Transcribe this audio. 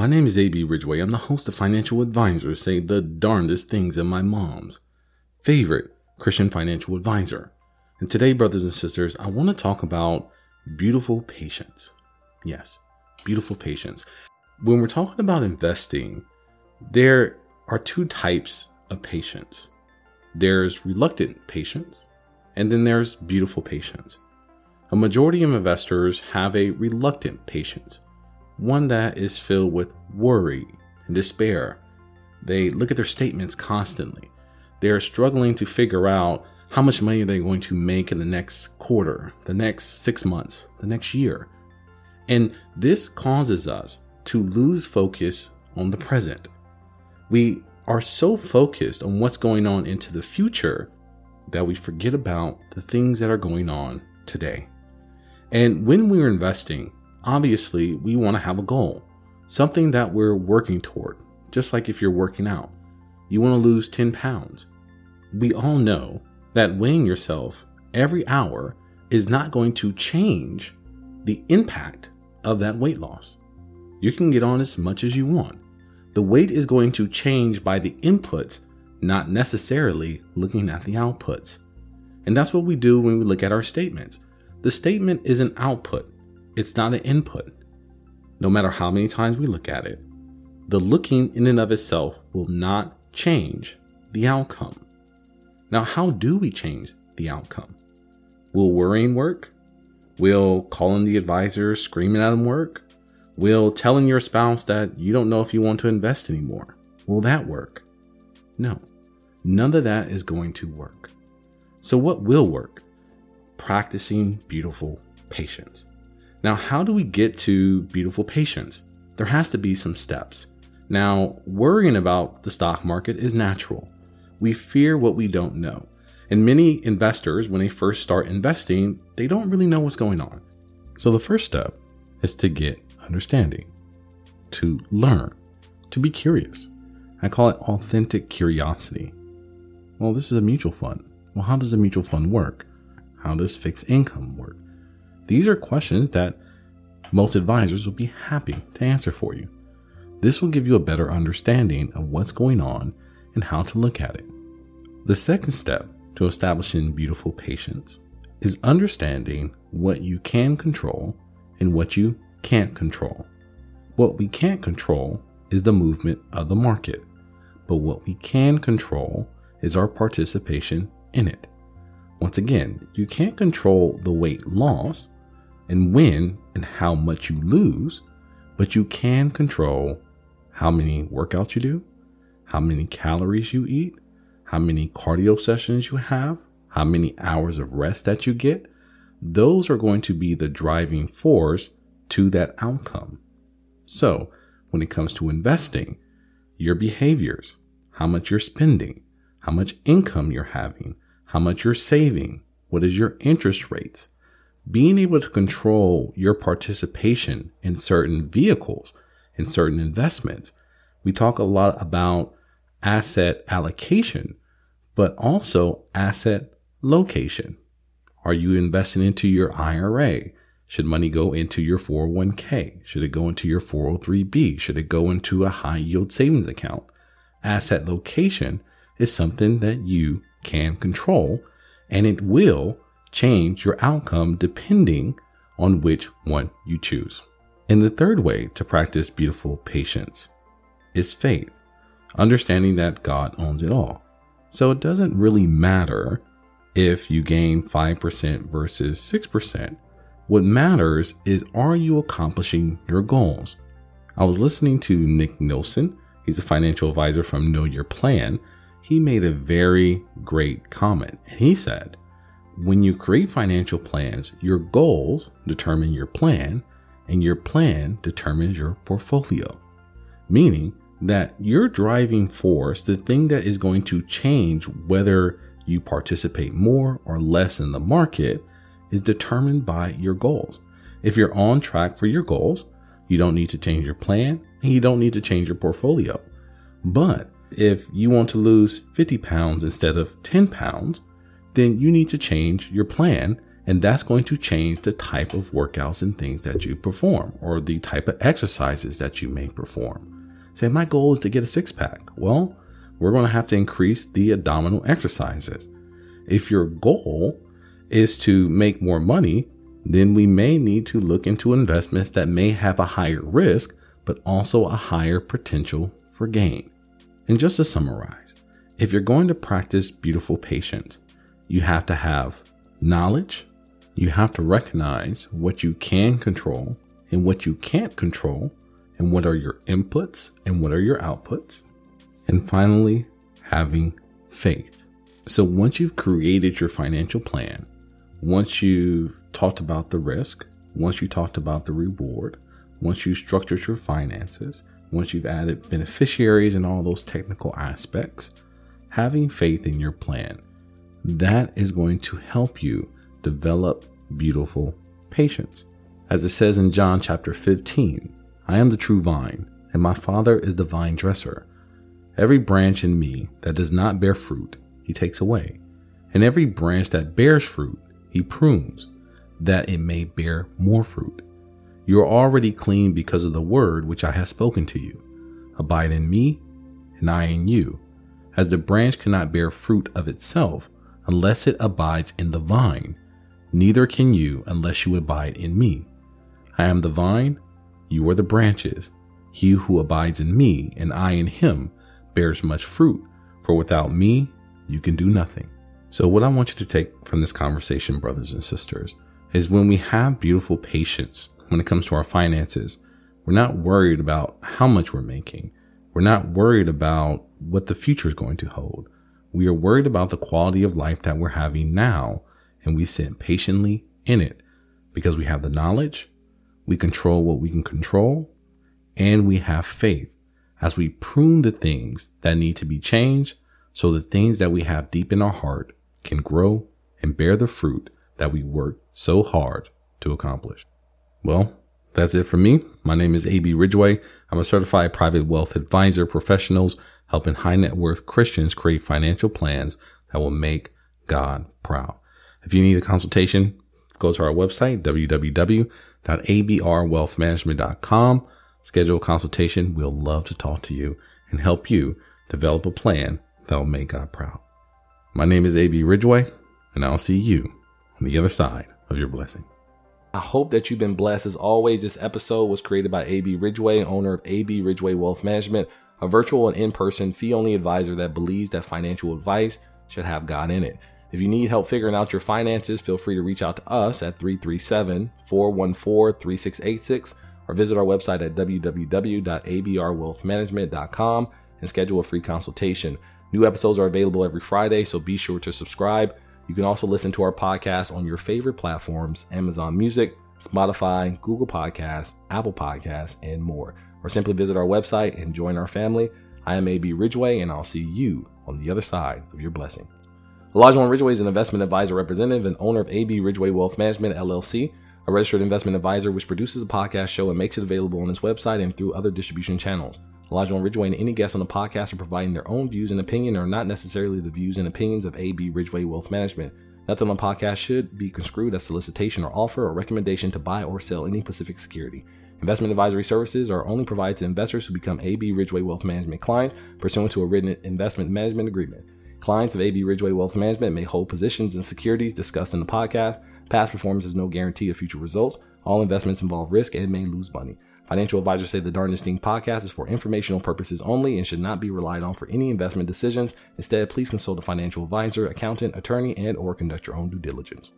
My name is AB Ridgeway. I'm the host of Financial Advisors Say the Darndest Things in My Mom's favorite Christian financial advisor. And today, brothers and sisters, I want to talk about beautiful patience. Yes, beautiful patience. When we're talking about investing, there are two types of patience there's reluctant patience, and then there's beautiful patience. A majority of investors have a reluctant patience one that is filled with worry and despair. They look at their statements constantly. They are struggling to figure out how much money they're going to make in the next quarter, the next six months, the next year. And this causes us to lose focus on the present. We are so focused on what's going on into the future that we forget about the things that are going on today. And when we're investing, obviously we want to have a goal, something that we're working toward, just like if you're working out. You want to lose 10 pounds. We all know that weighing yourself every hour is not going to change the impact of that weight loss. You can get on as much as you want. The weight is going to change by the inputs, not necessarily looking at the outputs. And that's what we do when we look at our statements. The statement is an output, it's not an input. No matter how many times we look at it, the looking in and of itself will not change the outcome. Now, how do we change the outcome? Will worrying work? Will calling the advisor, screaming at them work? Will telling your spouse that you don't know if you want to invest anymore? Will that work? No, none of that is going to work. So, what will work? Practicing beautiful patience. Now, how do we get to beautiful patience? There has to be some steps. Now, worrying about the stock market is natural. We fear what we don't know. And many investors, when they first start investing, they don't really know what's going on. So the first step is to get understanding, to learn, to be curious. I call it authentic curiosity. Well, this is a mutual fund. Well, how does a mutual fund work? How does fixed income work? These are questions that most advisors will be happy to answer for you. This will give you a better understanding of what's going on and how to look at it. The second step to establishing beautiful patience is understanding what you can control and what you can't control. What we can't control is the movement of the market, but what we can control is our participation in it. Once again, you can't control the weight loss, and when and how much you lose, but you can control how many workouts you do, how many calories you eat, how many cardio sessions you have, how many hours of rest that you get. Those are going to be the driving force to that outcome. So, when it comes to investing, your behaviors, how much you're spending, how much income you're having, how much you're saving, what is your interest rates, being able to control your participation in certain vehicles, in certain investments. We talk a lot about asset allocation, but also asset location. Are you investing into your IRA? Should money go into your 401k? Should it go into your 403b? Should it go into a high yield savings account? Asset location is something that you can control and it will change your outcome depending on which one you choose. And the third way to practice beautiful patience is faith, understanding that God owns it all. So it doesn't really matter if you gain 5% versus 6%. What matters is are you accomplishing your goals? I was listening to Nick Nilsson. He's a financial advisor from Know Your Plan. He made a very great comment. He said, when you create financial plans, your goals determine your plan, and your plan determines your portfolio. Meaning that your driving force, the thing that is going to change whether you participate more or less in the market, is determined by your goals. If you're on track for your goals, you don't need to change your plan and you don't need to change your portfolio. But if you want to lose 50 pounds instead of 10 pounds, then you need to change your plan And that's going to change the type of workouts and things that you perform or the type of exercises that you may perform. Say, my goal is to get a six pack. Well, we're going to have to increase the abdominal exercises. If your goal is to make more money, then we may need to look into investments that may have a higher risk, but also a higher potential for gain. And just to summarize, if you're going to practice beautiful patience, you have to have knowledge, you have to recognize what you can control and what you can't control, and what are your inputs and what are your outputs. And finally, having faith. So once you've created your financial plan, once you've talked about the risk, once you talked about the reward, once you structured your finances, once you've added beneficiaries and all those technical aspects, having faith in your plan, that is going to help you develop beautiful patience. As it says in John chapter 15, I am the true vine, and my Father is the vine dresser. Every branch in me that does not bear fruit, he takes away. And every branch that bears fruit, he prunes, that it may bear more fruit. You are already clean because of the word which I have spoken to you. Abide in me, and I in you. As the branch cannot bear fruit of itself unless it abides in the vine, neither can you unless you abide in me. I am the vine, you are the branches. He who abides in me, and I in him, bears much fruit, for without me you can do nothing. So, what I want you to take from this conversation, brothers and sisters, is when we have beautiful patience when it comes to our finances, we're not worried about how much we're making. We're not worried about what the future is going to hold. We are worried about the quality of life that we're having now, and we sit patiently in it because we have the knowledge, we control what we can control, and we have faith as we prune the things that need to be changed so the things that we have deep in our heart can grow and bear the fruit that we worked so hard to accomplish. Well, that's it for me. My name is AB Ridgeway. I'm a certified private wealth advisor professionals helping high net worth Christians create financial plans that will make God proud. If you need a consultation, go to our website, www.abrwealthmanagement.com schedule a consultation. We'll love to talk to you and help you develop a plan that will make God proud. My name is AB Ridgeway, and I'll see you on the other side of your blessing. I hope that you've been blessed. As always, this episode was created by AB Ridgeway, owner of AB Ridgeway Wealth Management, a virtual and in person fee only advisor that believes that financial advice should have God in it. If you need help figuring out your finances, feel free to reach out to us at 337 414 3686 or visit our website at www.abrwealthmanagement.com and schedule a free consultation. New episodes are available every Friday, so be sure to subscribe. You can also listen to our podcast on your favorite platforms Amazon Music, Spotify, Google Podcasts, Apple Podcasts, and more. Or simply visit our website and join our family. I am AB Ridgeway, and I'll see you on the other side of your blessing. Elijah Ridgeway is an investment advisor representative and owner of AB Ridgeway Wealth Management, LLC a registered investment advisor which produces a podcast show and makes it available on its website and through other distribution channels. Elijah Ridgeway and any guests on the podcast are providing their own views and opinion and are not necessarily the views and opinions of AB Ridgeway Wealth Management. Nothing on the podcast should be construed as solicitation or offer or recommendation to buy or sell any specific security. Investment advisory services are only provided to investors who become AB Ridgeway Wealth Management clients pursuant to a written investment management agreement. Clients of AB Ridgeway Wealth Management may hold positions in securities discussed in the podcast Past performance is no guarantee of future results. All investments involve risk and may lose money. Financial advisors say the Darndest Thing podcast is for informational purposes only and should not be relied on for any investment decisions. Instead, please consult a financial advisor, accountant, attorney, and or conduct your own due diligence.